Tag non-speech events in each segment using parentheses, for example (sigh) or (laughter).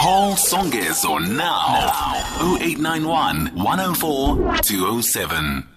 Call Songezo now. 0891 104 207.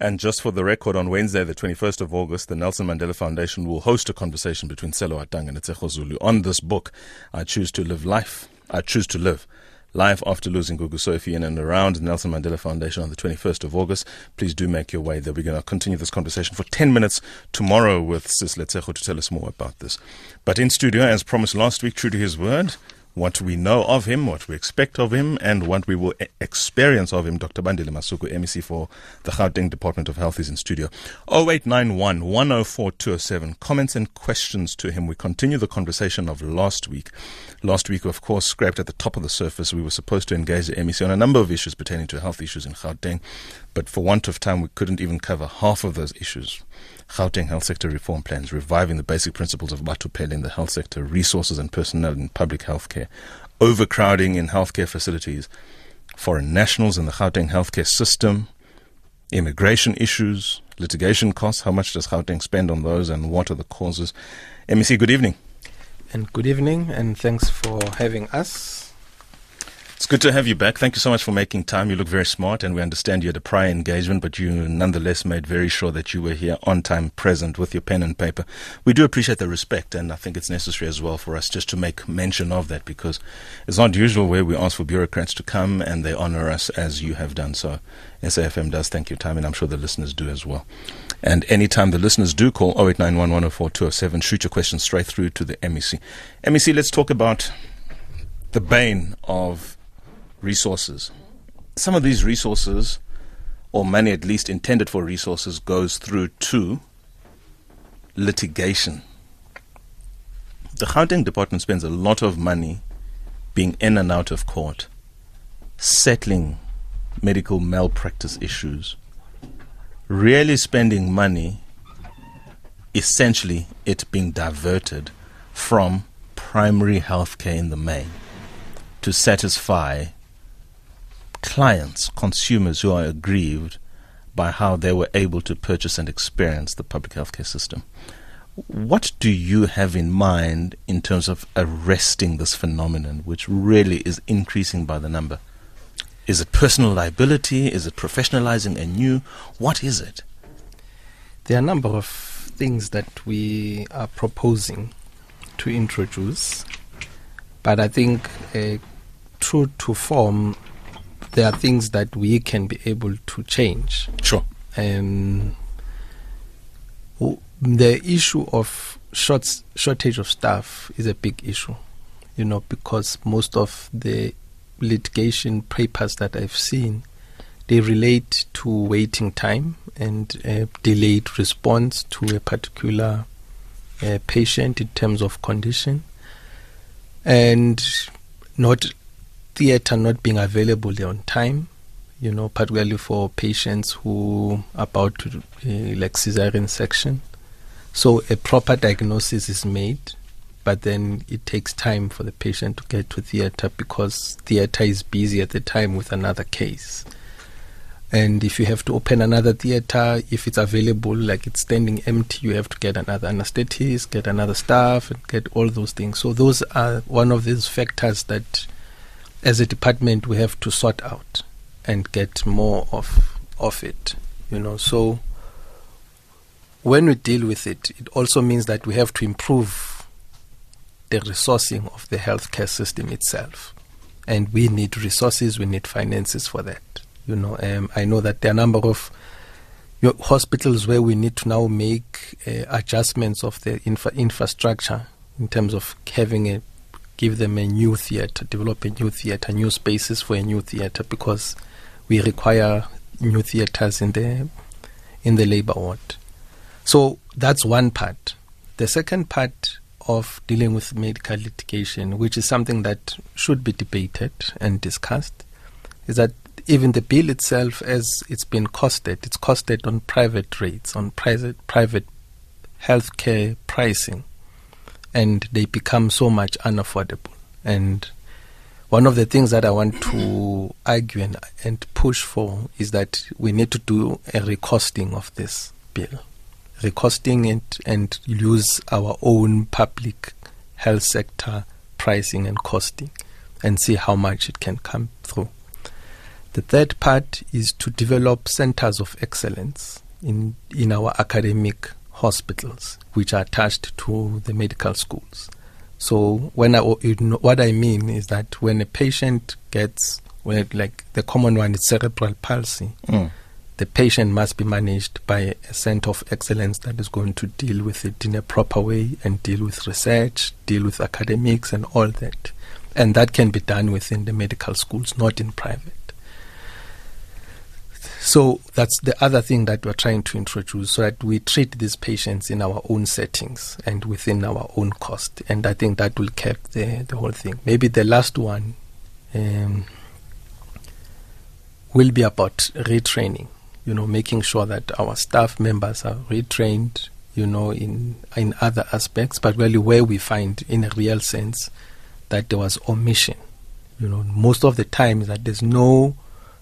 And just for the record, on Wednesday, the 21st of August, the Nelson Mandela Foundation will host a conversation between Sello Hatang and Letshego Zulu on this book, I Choose to Live Life. I Choose to Live. Live after losing Gugu Sophie in and around the Nelson Mandela Foundation on the 21st of August. Please do make your way there. We're going to continue this conversation for 10 minutes tomorrow with Sis Letshego to tell us more about this. But in studio, as promised last week, true to his word, what we know of him, what we expect of him, and what we will experience of him. Dr. Bandile Masuku, MEC for the Gauteng Department of Health, is in studio. 0891 104 207. Comments and questions to him. We continue the conversation of last week. Last week, of course, scraped at the top of the surface. We were supposed to engage the MEC on a number of issues pertaining to health issues in Gauteng, but for want of time, we couldn't even cover half of those issues. Gauteng health sector reform plans, reviving the basic principles of Batho Pele in the health sector, resources and personnel in public health care, overcrowding in healthcare facilities, foreign nationals in the Gauteng healthcare system, immigration issues, litigation costs. How much does Gauteng spend on those and what are the causes? MEC, good evening. And good evening, and thanks for having us. It's good to have you back. Thank you so much for making time. You look very smart, and we understand you had a prior engagement, but you nonetheless made very sure that you were here on time, present with your pen and paper. We do appreciate the respect, and I think it's necessary as well for us just to make mention of that because it's not usual where we ask for bureaucrats to come and they honor us as you have done. So SAFM does thank your time, and I'm sure the listeners do as well. And anytime the listeners do call 0891 shoot your questions straight through to the MEC. MEC, let's talk about the bane of resources. Some of these resources, or money at least intended for resources, goes through to litigation. The Gauteng department spends a lot of money being in and out of court, settling medical malpractice issues, really spending money, essentially it being diverted from primary health care in the main to satisfy clients, consumers who are aggrieved by how they were able to purchase and experience the public healthcare system. What do you have in mind in terms of arresting this phenomenon, which really is increasing by the number? Is it personal liability? Is it professionalizing anew? What is it? There are a number of things that we are proposing to introduce, but I think uh, true to form, there are things that we can be able to change. Sure. Um, the issue of short, shortage of staff is a big issue, you know, because most of the litigation papers that I've seen, they relate to waiting time and uh, delayed response to a particular uh, patient in terms of condition, and not theater not being available on time, you know, particularly for patients who are about to uh, like cesarean section. So a proper diagnosis is made, but then it takes time for the patient to get to theater because theater is busy at the time with another case. And if you have to open another theater, if it's available, like it's standing empty, you have to get another anesthetist, get another staff, and get all those things. So those are one of these factors that as a department we have to sort out and get more of of it you know. So when we deal with it it also means that we have to improve the resourcing of the healthcare system itself. And we need resources we need finances for that you know. Um, i know that there are a number of hospitals where we need to now make uh, adjustments of the infra- infrastructure in terms of having a give them a new theatre, develop a new theatre, new spaces for a new theatre because we require new theatres in the in the labour ward. So that's one part. The second part of dealing with medical litigation, which is something that should be debated and discussed, is that even the bill itself, as it's been costed, it's costed on private rates, on private private healthcare pricing and they become so much unaffordable. And one of the things that I want to argue and, and push for is that we need to do a recosting of this bill, recosting it and use our own public health sector pricing and costing. and see how much it can come through. The third part is to develop centers of excellence in, in our academic hospitals, which are attached to the medical schools. So when I, you know, what I mean is that when a patient gets, well, like the common one is cerebral palsy, mm. the patient must be managed by a center of excellence that is going to deal with it in a proper way and deal with research, deal with academics and all that. And that can be done within the medical schools, not in private. So that's the other thing that we're trying to introduce so that we treat these patients in our own settings and within our own cost. And I think that will keep the, the whole thing. Maybe the last one um, will be about retraining, you know, making sure that our staff members are retrained, you know, in, in other aspects, but really where we find in a real sense that there was omission. You know, most of the time that there's no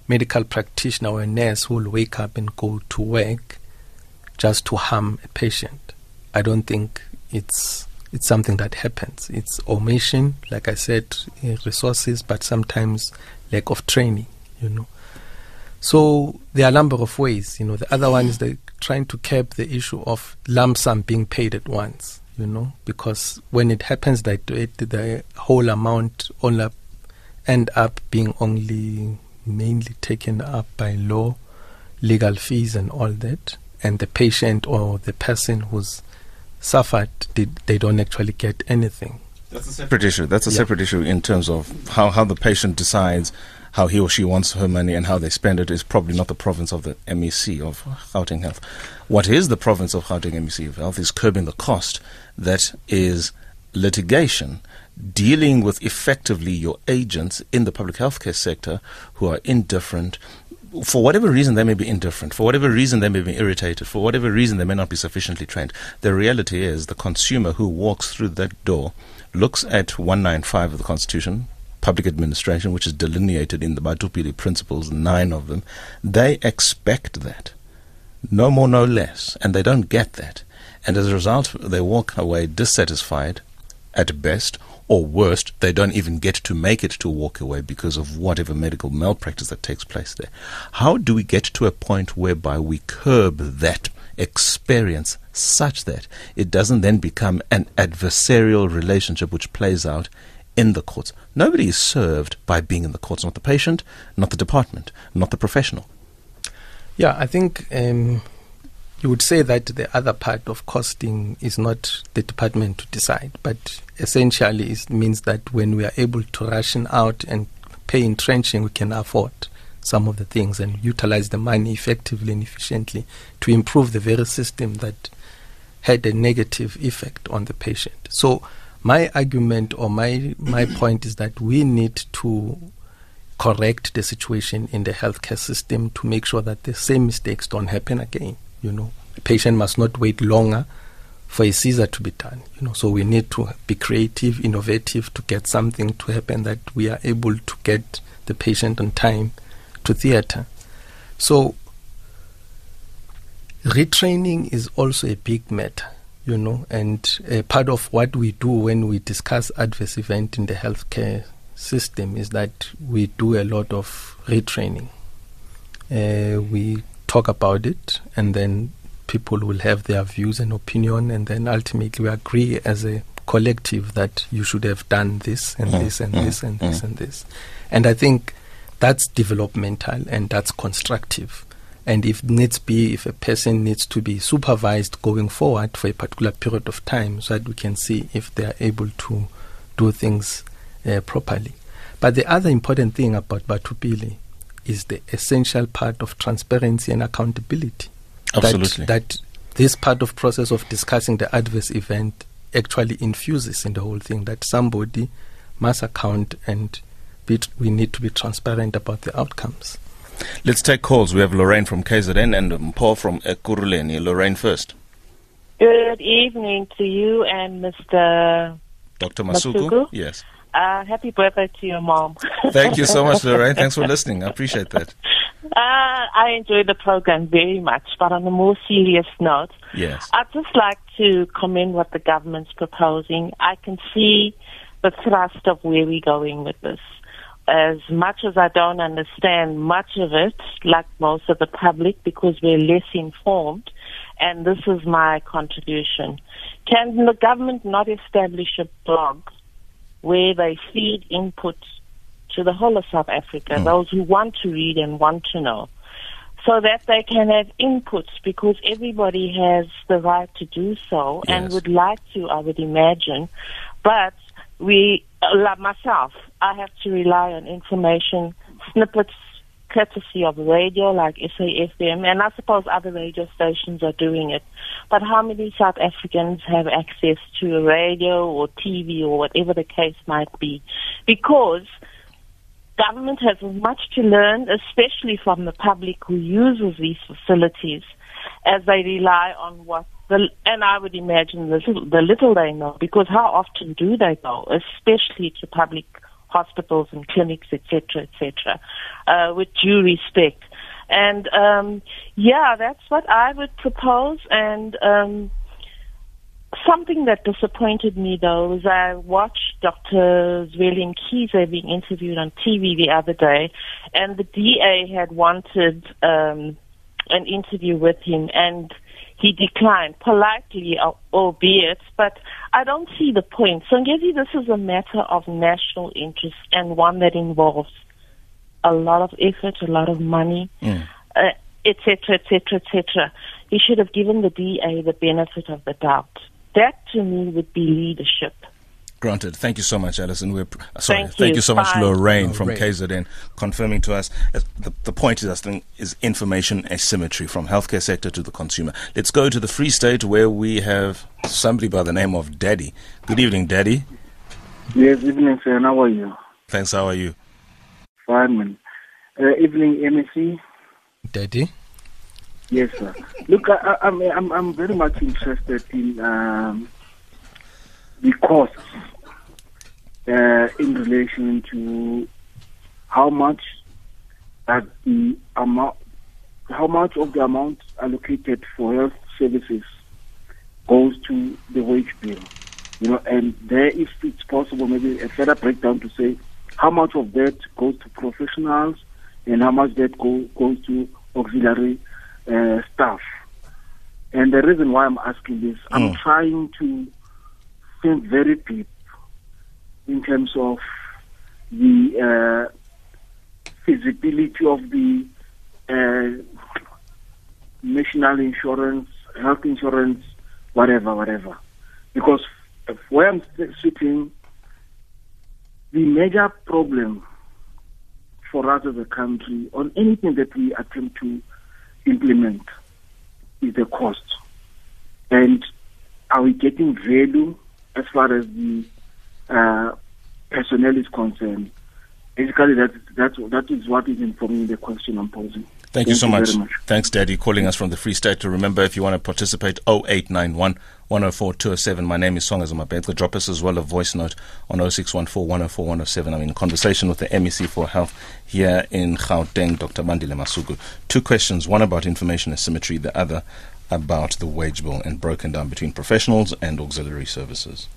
medical practitioner or a nurse will wake up and go to work just to harm a patient. I don't think it's it's something that happens. It's omission, like I said, eh, resources, but sometimes lack of training, you know. So there are a number of ways, you know. The other one is the trying to curb the issue of lump sum being paid at once, you know, because when it happens that it, the whole amount only end up being only mainly taken up by law, legal fees, and all that. And the patient or the person who's suffered, did, they don't actually get anything. That's a separate issue. That's a yeah. separate issue in terms of how, how the patient decides how he or she wants her money and how they spend it is probably not the province of the MEC of Gauteng Health. What is the province of Gauteng MEC of Health is curbing the cost that is litigation dealing with effectively your agents in the public healthcare sector who are indifferent. For whatever reason, they may be indifferent. For whatever reason, they may be irritated. For whatever reason, they may not be sufficiently trained. The reality is the consumer who walks through that door looks at 195 of the Constitution, public administration, which is delineated in the Batho Pele principles, nine of them. They expect that. No more, no less. And they don't get that. And as a result, they walk away dissatisfied at best or worst, they don't even get to make it to walk away because of whatever medical malpractice that takes place there. How do we get to a point whereby we curb that experience such that it doesn't then become an adversarial relationship which plays out in the courts? Nobody is served by being in the courts, not the patient, not the department, not the professional. Yeah, I think um, you would say that the other part of costing is not the department to decide, but essentially it means that when we are able to ration out and pay in trenching, we can afford some of the things and utilize the money effectively and efficiently to improve the very system that had a negative effect on the patient. So my argument or my my (clears throat) point is that we need to correct the situation in the healthcare system to make sure that the same mistakes don't happen again. You know, a patient must not wait longer for a Caesar to be done. You know, so we need to be creative, innovative to get something to happen that we are able to get the patient on time to theatre. So retraining is also a big matter, you know, and a part of what we do when we discuss adverse event in the healthcare system is that we do a lot of retraining. Uh, we talk about it, and then people will have their views and opinion, and then ultimately we agree as a collective that you should have done this and mm, this and mm, this and mm. this and this. And I think that's developmental and that's constructive. And if needs be, if a person needs to be supervised going forward for a particular period of time, so that we can see if they are able to do things uh, properly. But the other important thing about Batho Pele is the essential part of transparency and accountability. Absolutely. That, that this part of process of discussing the adverse event actually infuses in the whole thing that somebody must account and be, we need to be transparent about the outcomes. Let's take calls. We have Lorraine from KZN and Paul from Ekurhuleni. Lorraine first. Good evening to you and Mr. Dr. Masuku. Masuku. Yes. Uh, happy birthday to your mom. (laughs) Thank you so much, Lorraine. Thanks for listening. I appreciate that. Uh, I enjoy the program very much, but on a more serious note, yes, I'd just like to commend what the government's proposing. I can see the thrust of where we're going with this. As much as I don't understand much of it, like most of the public, because we're less informed, and this is my contribution. Can the government not establish a blog where they feed input to the whole of South Africa, Mm. those who want to read and want to know, so that they can have inputs because everybody has the right to do so and would like to, I would imagine. But we, uh, like myself, I have to rely on information snippets courtesy of radio like SAFM, and I suppose other radio stations are doing it. But how many South Africans have access to radio or TV or whatever the case might be? Because government has much to learn, especially from the public who uses these facilities, as they rely on what the and I would imagine the little, the little they know, because how often do they go, especially to public hospitals and clinics, etc., etc., uh, with due respect. And um, yeah, that's what I would propose. And um, something that disappointed me though was I watched Dr. Zweli Mkhize being interviewed on TV the other day, and the DA had wanted um, an interview with him, and he declined politely, albeit. But I don't see the point. So, Ngezi, this is a matter of national interest and one that involves a lot of effort, a lot of money, etc., etc., et cetera, et cetera, et cetera. He should have given the DA the benefit of the doubt. That to me would be leadership. Granted. Thank you so much, Alison. We're pr- sorry. Thank you. so much, Bye. Lorraine from Lorraine. KZN, confirming to us uh, the, the point is, I think, is information asymmetry from healthcare sector to the consumer. Let's go to the Free State where we have somebody by the name of Daddy. Good evening, Daddy. Yes, evening, sir. How are you? Thanks. How are you? Fine, man. Uh, evening, MEC. Daddy. Yes, sir. Look, I, I, I'm, I'm, I'm very much interested in um, the costs uh, in relation to how much that the amount, how much of the amount allocated for health services goes to the wage bill. You know, and there, if it's possible, maybe a further breakdown to say how much of that goes to professionals and how much that go, goes to auxiliary uh, staff. And the reason why I'm asking this, I'm Mm. trying to think very deep in terms of the uh, feasibility of the uh, national insurance, health insurance, whatever, whatever. Because where I'm sitting, the major problem for us as a country on anything that we attempt to implement is the cost. And are we getting value as far as the uh, personnel is concerned? Basically, that, that, that is what is informing the question I'm posing. Thank you so much. very much. Thanks, Daddy, calling us from the Free State. To remember, if you want to participate, 0891 104 207. My name is Songezo Mabece. Drop us as well a voice note on 0614 104 107. I'm in conversation with the MEC for Health here in Gauteng, Dr. Bandile Masuku. Two questions one about information asymmetry, the other about the wage bill and broken down between professionals and auxiliary services.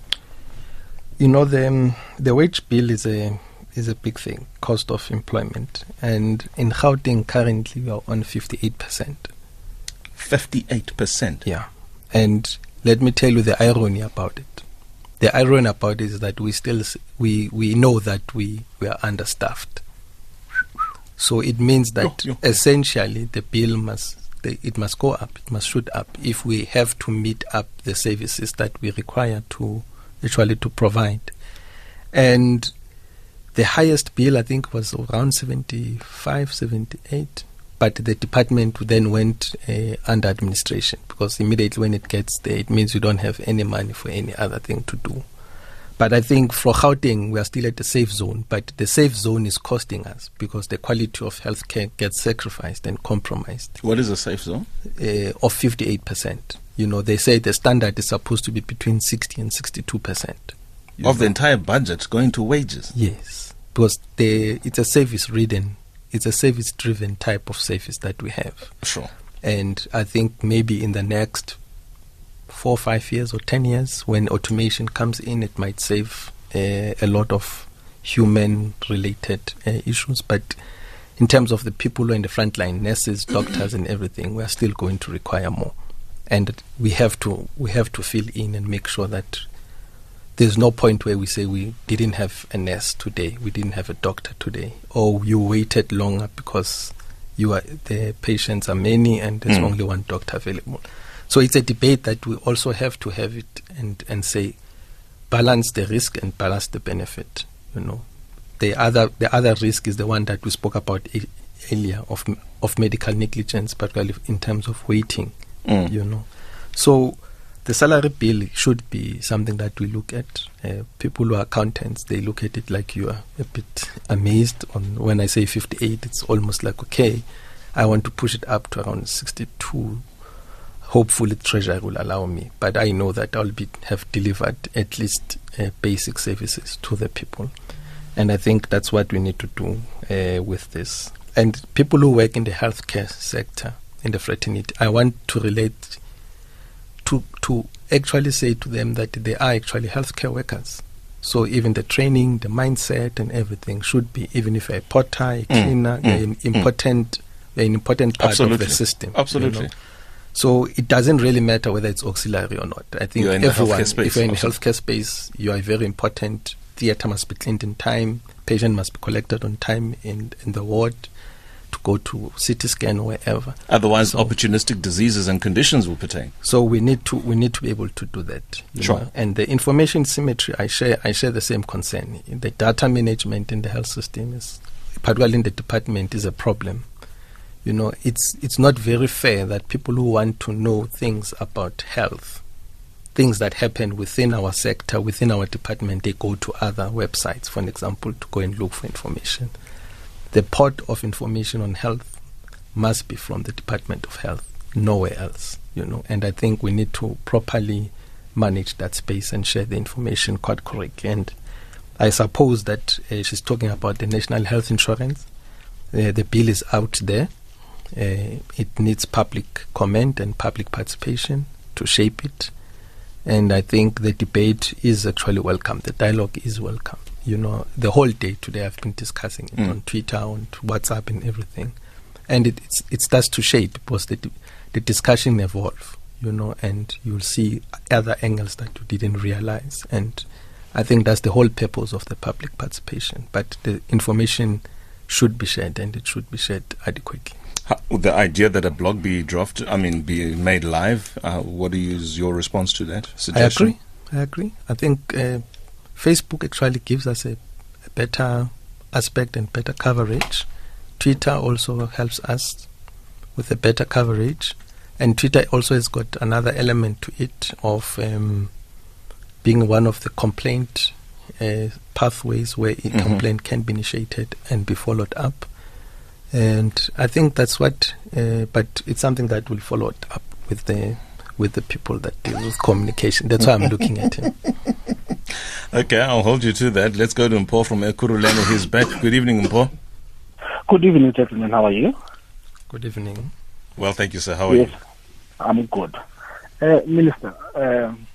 You know the um, the wage bill is a is a big thing, cost of employment, and in Gauteng currently we are on fifty eight percent. 58%. Yeah, and let me tell you the irony about it. The irony about it is that we still we we know that we we are understaffed. So it means that (laughs) essentially the bill must the, it must go up, it must shoot up if we have to meet up the services that we require to actually to provide. And the highest bill I think was around 75, 78 but the department then went uh, under administration because immediately when it gets there, it means you don't have any money for any other thing to do. But I think for Gauteng, we are still at the safe zone, but the safe zone is costing us because the quality of healthcare gets sacrificed and compromised What is a safe zone? uh, of 58%. You know, they say the standard is supposed to be between 60 and 62%. You Of the entire budget going to wages. Yes, because the, it's a service ridden, it's a service driven type of service that we have. Sure. And I think maybe in the next four, five years or ten years, when automation comes in, it might save uh, a lot of human related uh, issues, but in terms of the people who are in the front line, nurses, (clears throat) doctors, and everything, we are still going to require more, and we have to we have to fill in and make sure that there's no point where we say we didn't have a nurse today, we didn't have a doctor today, or you waited longer because you are the patients are many and there's mm. only one doctor available. So it's a debate that we also have to have it and, and say balance the risk and balance the benefit. You know, the other the other risk is the one that we spoke about earlier of of medical negligence, particularly in terms of waiting. Mm. You know, so the salary bill should be something that we look at. Uh, people who are accountants, they look at it like you are a bit amazed. On when I say 58, it's almost like okay, I want to push it up to around 62. Hopefully, Treasury will allow me, but I know that I'll be have delivered at least uh, basic services to the people, and I think that's what we need to do uh, with this. And people who work in the healthcare sector, in the fraternity, I want to relate to to actually say to them that they are actually healthcare workers. So even the training, the mindset, and everything should be. Even if a porter, a mm, cleaner, mm, they're mm, important. They're an important part Absolutely. of the system. Absolutely. You know? So it doesn't really matter whether it's auxiliary or not. I think everyone, if you're in also. healthcare space, you are very important. Theatre must be cleaned in time. Patient must be collected on time in in the ward to go to CT scan or wherever. Otherwise, so, opportunistic diseases and conditions will pertain. So we need to we need to be able to do that. Sure. Know? And the information symmetry, I share I share the same concern. The data management in the health system is, particularly in the department, is a problem. You know, it's it's not very fair that people who want to know things about health, things that happen within our sector, within our department, they go to other websites, for an example, to go and look for information the port of information on health must be from the Department of Health, nowhere else, you know. And I think we need to properly manage that space and share the information quite correctly. And I suppose that uh, she's talking about the national health insurance. Uh, the bill is out there. Uh, it needs public comment and public participation to shape it. And I think the debate is actually welcome. The dialogue is welcome you know, the whole day today I've been discussing it mm. on Twitter, on WhatsApp, and everything. And it it starts to shade because the the discussion evolves, you know, and you'll see other angles that you didn't realize. And I think that's the whole purpose of the public participation. But the information should be shared, and it should be shared adequately. How, the idea that a blog be dropped, I mean, be made live. Uh, what is your response to that suggestion? I agree. I agree. I think. Uh, Facebook actually gives us a, a better aspect and better coverage. Twitter also helps us with a better coverage. And Twitter also has got another element to it of um, being one of the complaint uh, pathways where a mm-hmm. complaint can be initiated and be followed up. And I think that's what, uh, but it's something that will follow up with the with the people that deal with communication. That's why I'm looking at him. (laughs) Okay, I'll hold you to that. Let's go to Mpo from Ekurhuleni. He's back. Good evening, Mpo. Good evening, gentlemen. How are you? Good evening. Well, thank you, sir. How are yes, you? I'm good. Uh, Minister, um,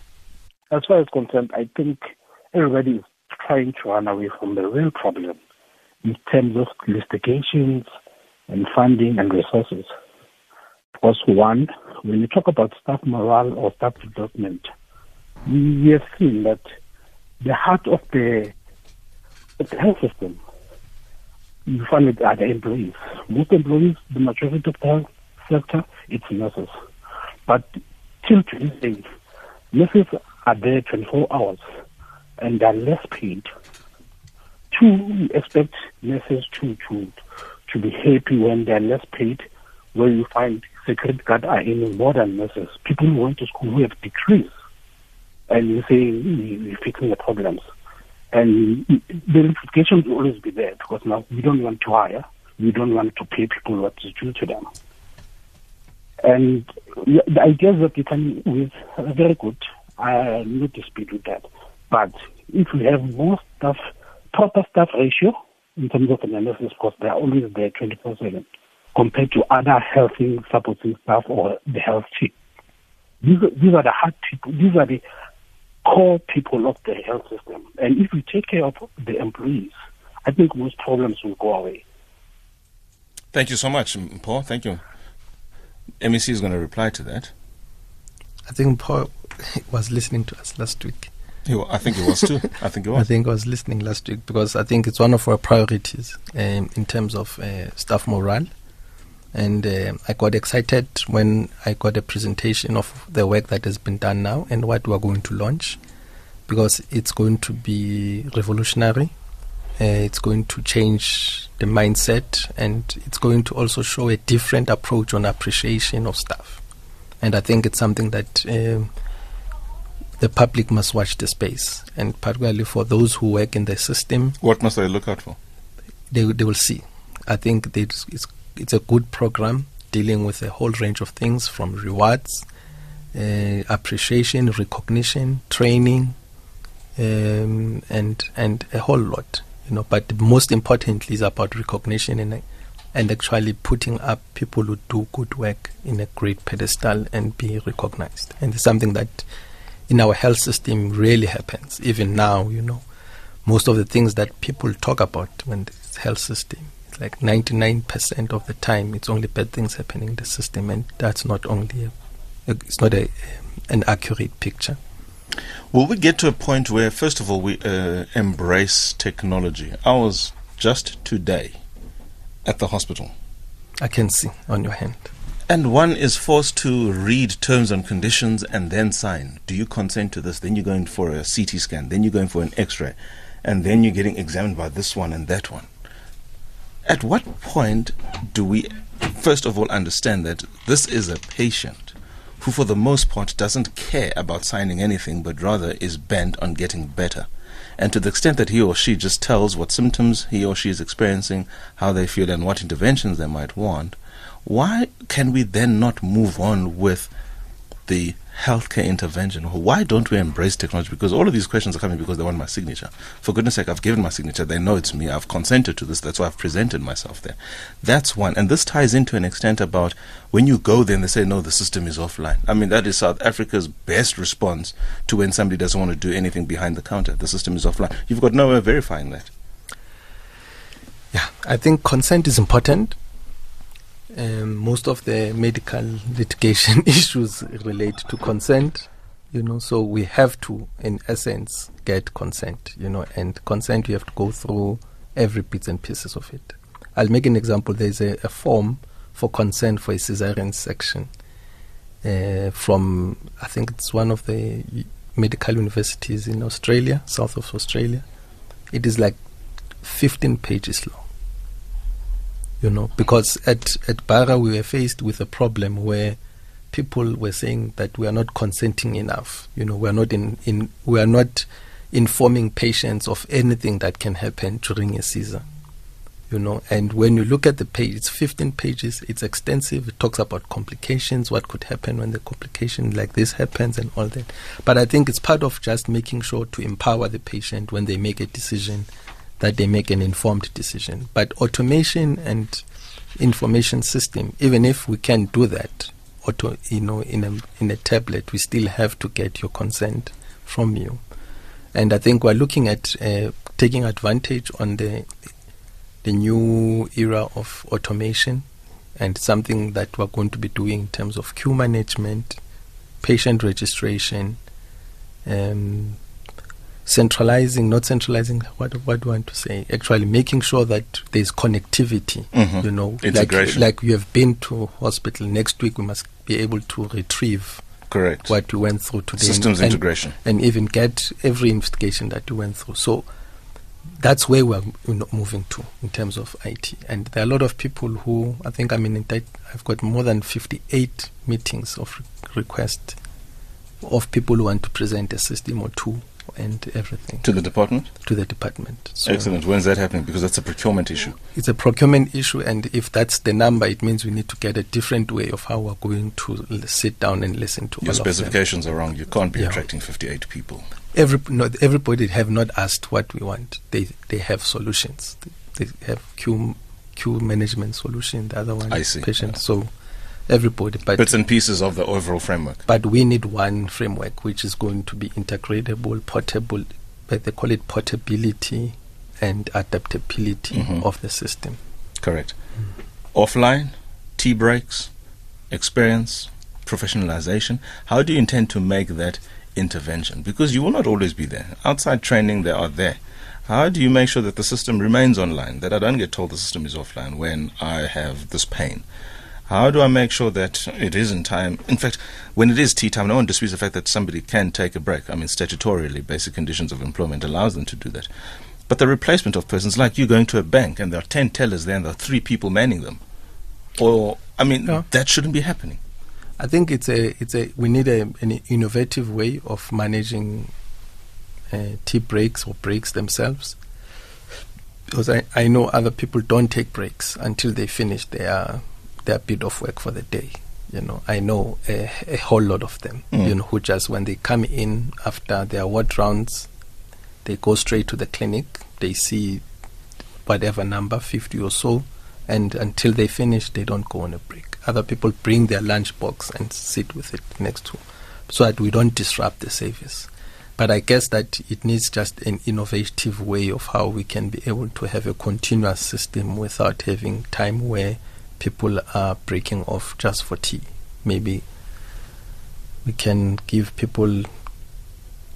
as far as concerned, I think everybody is trying to run away from the real problem in terms of investigations and funding and resources. Because one, when you talk about staff morale or staff development, we have seen that the heart of the, of the health system, you find it are the employees. Most employees, the majority of the health sector, it's nurses. But till today, nurses are there 24 hours and they're less paid. Two, expect nurses to, to, to be happy when they're less paid, where you find security guard are earning more than nurses. People who went to school who have degrees and you say you're fixing the problems. And the justification will always be there because now we don't want to hire, we don't want to pay people what is due to them. And the ideas that you come with are very good. I not dispute with that. But if we have more staff, proper staff ratio in terms of the analysis, because they are always there 24 7 compared to other healthy supporting staff or the health team. These, these are the hard people, these are the core people of the health system. And if we take care of the employees, I think most problems will go away. Thank you so much, Paul. Thank you. MEC is going to reply to that. I think Paul (laughs) was listening to us last week. I think he was too. I think he was. (laughs) I think I was listening last week because I think it's one of our priorities um, in terms of uh, staff morale. And uh, I got excited when I got a presentation of the work that has been done now and what we're going to launch because it's going to be revolutionary. Uh, it's going to change the mindset and it's going to also show a different approach on appreciation of staff. And I think it's something that um, the public must watch the space, and particularly for those who work in the system. What must they look out for? They they will see. I think it's it's a good program dealing with a whole range of things from rewards, uh, appreciation, recognition, training, um, and and a whole lot. You know, but most importantly is about recognition and and actually putting up people who do good work in a great pedestal and be recognized. And it's something that in our health system really happens. Even now, you know, most of the things that people talk about when it's health system, it's like 99% of the time, it's only bad things happening in the system, and that's not only a, it's not a, an accurate picture. Will we get to a point where, first of all, we uh, embrace technology? I was just today at the hospital. I can see on your hand. And one is forced to read terms and conditions and then sign. Do you consent to this? Then you're going for a CT scan. Then you're going for an x ray. And then you're getting examined by this one and that one. At what point do we, first of all, understand that this is a patient who, for the most part, doesn't care about signing anything but rather is bent on getting better? And to the extent that he or she just tells what symptoms he or she is experiencing, how they feel, and what interventions they might want, why can we then not move on with the healthcare intervention? Why don't we embrace technology? Because all of these questions are coming because they want my signature. For goodness sake, I've given my signature. They know it's me. I've consented to this. That's why I've presented myself there. That's one. And this ties into an extent about when you go there and they say, no, the system is offline. I mean, that is South Africa's best response to when somebody doesn't want to do anything behind the counter. The system is offline. You've got no way of verifying that. Yeah, I think consent is important um, most of the medical litigation (laughs) issues relate to consent, you know, so we have to, in essence, get consent, you know, and consent, you have to go through every bits and pieces of it. I'll make an example. There's a, a form for consent for a cesarean section uh, from, I think it's one of the medical universities in Australia, south of Australia. It is like 15 pages long you know, because at, at Bara we were faced with a problem where people were saying that we are not consenting enough. You know, we are not in, in we are not informing patients of anything that can happen during a season. You know, and when you look at the page, it's 15 pages. It's extensive. It talks about complications, what could happen when the complication like this happens, and all that. But I think it's part of just making sure to empower the patient when they make a decision that they make an informed decision. But automation and information system, even if we can do that, auto, you know, in a in a tablet, we still have to get your consent from you. And I think we're looking at uh, taking advantage on the the new era of automation and something that we're going to be doing in terms of queue management, patient registration, um, centralizing, not centralizing, what, what do I want to say? Actually making sure that there's connectivity, mm-hmm. you know. Integration. Like, like you have been to hospital, next week we must be able to retrieve Correct. what we went through today. Systems and, integration. And even get every investigation that we went through. So that's where we're moving to in terms of IT. And there are a lot of people who, I think I'm in, I've got more than 58 meetings of requests of people who want to present a system or two and everything. To the department? To the department. So Excellent. When's that happening? Because that's a procurement issue. It's a procurement issue, and if that's the number, it means we need to get a different way of how we're going to sit down and listen to Your specifications are wrong. You can't be yeah. attracting 58 people. Every, no, everybody have not asked what we want. They they have solutions. They, have queue queue management solution. The other one I is see. patient. Yeah. So everybody. But Bits and pieces of the overall framework. but we need one framework which is going to be integratable, portable. But they call it portability and adaptability Mhm. of the system. Correct. Offline, tea breaks, experience, professionalization. How do you intend to make that intervention? Because you will not always be there. Outside training, they are there. How do you make sure that the system remains online, that I don't get told the system is offline when I have this pain? How do I make sure that it is in time? In fact, when it is tea time, no one disputes the fact that somebody can take a break. I mean, statutorily, basic conditions of employment allows them to do that. But the replacement of persons, like you going to a bank and there are 10 tellers there and there are three people manning them. Or, I mean, that shouldn't be happening. I think it's a it's a we need a, an innovative way of managing uh, tea breaks or breaks themselves. Because I, I know other people don't take breaks until they finish their their bit of work for the day. You know, I know a, a whole lot of them. Mm. You know, who just when they come in after their ward rounds, they go straight to the clinic. They see whatever number, fifty or so, and until they finish, they don't go on a break. Other people bring their lunch box and sit with it next to, so that we don't disrupt the service. But I guess that it needs just an innovative way of how we can be able to have a continuous system without having time where people are breaking off just for tea. Maybe we can give people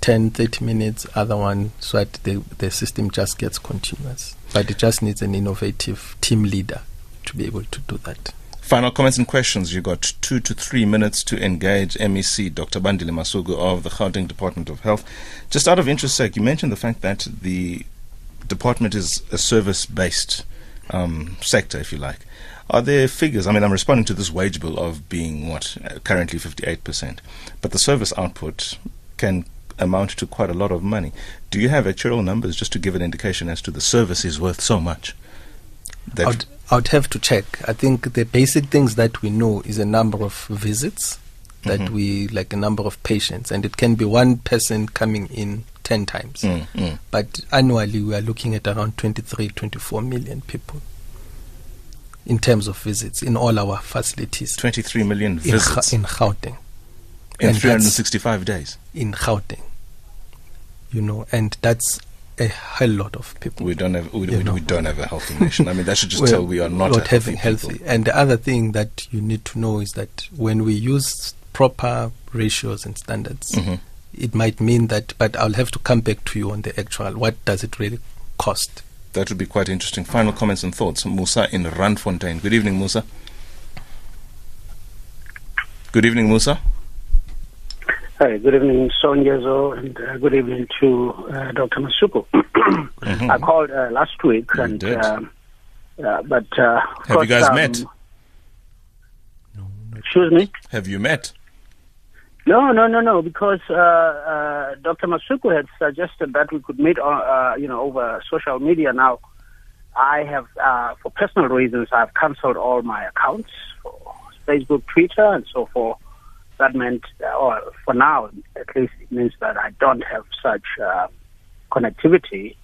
10, 30 minutes, other one, so that the, the system just gets continuous. But it just needs an innovative team leader to be able to do that. Final comments and questions. You've got two to three minutes to engage MEC Dr. Bandile Masuku of the Gauteng Department of Health. Just out of interest sake, you mentioned the fact that the department is a service based um, sector, if you like. Are there figures? I mean, I'm responding to this wage bill of being what currently 58%, but the service output can amount to quite a lot of money. Do you have actual numbers just to give an indication as to the service is worth so much? I'd, I'd have to check. I think the basic things that we know is a number of visits that Mhm. we like a number of patients, and it can be one person coming in 10 times. Mm, mm. But annually, we are looking at around 23, 24 million people in terms of visits in all our facilities 23 million visits Ga- in Gauteng. in and 365 days. In Gauteng. You know, and that's a hell lot of people. We don't have we, we, we don't have a healthy nation. I mean, that should just (laughs) tell we are not, a having healthy. healthy. people. And the other thing that you need to know is that when we use proper ratios and standards, Mhm. it might mean that. But I'll have to come back to you on the actual. What does it really cost? That would be quite interesting. Final comments and thoughts. Musa in Randfontein. Good evening, Musa. Good evening, Musa. Hi, good evening, Songezo, and uh, good evening to uh, Dr. Masuku. (clears throat) I called uh, last week, You and did. um, uh, but uh, of Have you guys um, met? Excuse me. Have you met? No, no, no, no. Because uh, uh, Dr. Masuku had suggested that we could meet, uh, you know, over social media. Now, I have, uh, for personal reasons, I've cancelled all my accounts for Facebook, Twitter, and so forth. That meant, uh, or for now, at least, it means that I don't have such uh, connectivity.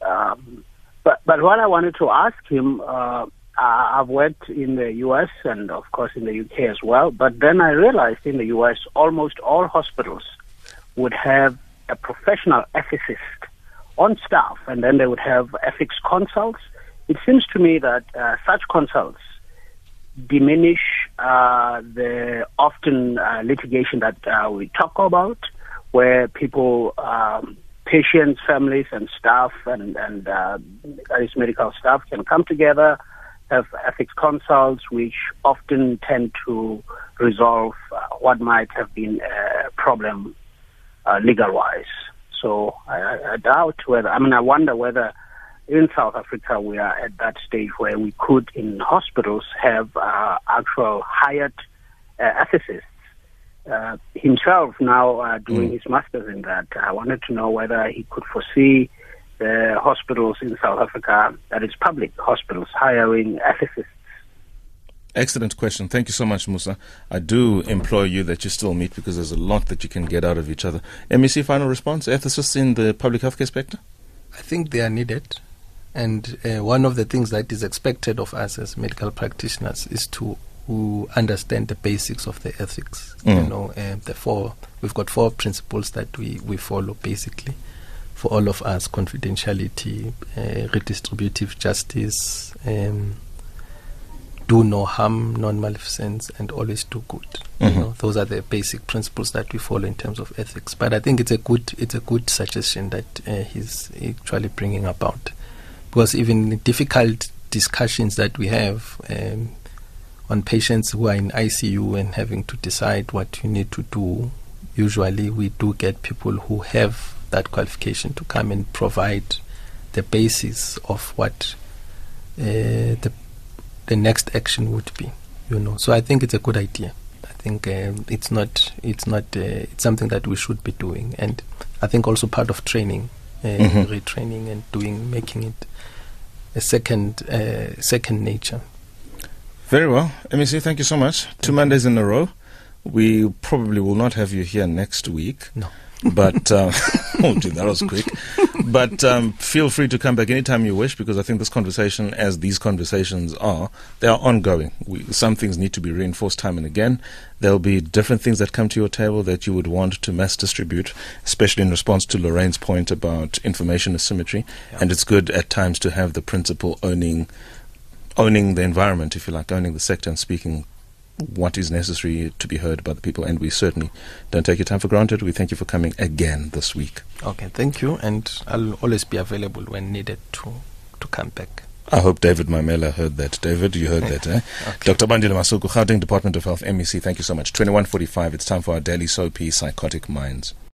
Um, but but what I wanted to ask him, I've worked in the U.S. and of course in the U.K. as well. But then I realized in the U.S. almost all hospitals would have a professional ethicist on staff, and then they would have ethics consults. It seems to me that uh, such consults diminish uh, the often uh, litigation that uh, we talk about, where people, um, patients, families, and staff, and and uh, medical staff, can come together, have ethics consults, which often tend to resolve uh, what might have been a problem uh, legal-wise. So I, I- doubt whether. I mean, I wonder whether in South Africa we are at that stage where we could, in hospitals, have uh, actual hired uh, ethicists. Uh, himself now uh, doing his master's in that. I wanted to know whether he could foresee the hospitals in South Africa, that is public hospitals, hiring ethicists. Excellent question. Thank you so much, Musa. I do implore you that you still meet because there's a lot that you can get out of each other. MEC, final response? Ethicists in the public healthcare sector? I think they are needed. And uh, one of the things that is expected of us as medical practitioners is to who understand the basics of the ethics. You Mm. know, uh, the four we've got four principles that we we follow basically for all of us: confidentiality, uh, redistributive justice. Um, do no harm, non-maleficence, and always do good. Mhm. You know, those are the basic principles that we follow in terms of ethics. But I think it's a good it's a good suggestion that uh, he's actually bringing about, because even the difficult discussions that we have um, on patients who are in ICU and having to decide what you need to do, usually we do get people who have that qualification to come and provide the basis of what uh, the the next action would be. You know, so I think it's a good idea. I think um, it's not it's not uh, it's something that we should be doing, and I think also part of training, uh, Mhm. retraining, and doing making it a second uh, second nature. Very well. MEC, thank you so much. Two Mondays in a row. We probably will not have you here next week. No. But, uh, (laughs) oh, dude, that was quick. But um, feel free to come back anytime you wish because I think this conversation, as these conversations are, they are ongoing. We, some things need to be reinforced time and again. There'll be different things that come to your table that you would want to mass distribute, especially in response to Lorraine's point about information asymmetry. Yeah. And it's good at times to have the principal owning owning the environment, if you like, owning the sector and speaking what is necessary to be heard by the people. And we certainly don't take your time for granted. We thank you for coming again this week. Okay, thank you, and I'll always be available when needed to to come back. I hope David Mamela heard that. David, you heard that, eh? (laughs) Okay. Dr. Bandile Masuku, Gauteng Department of Health, MEC, thank you so much. 2145, it's time for our daily soapy, Psychotic Minds.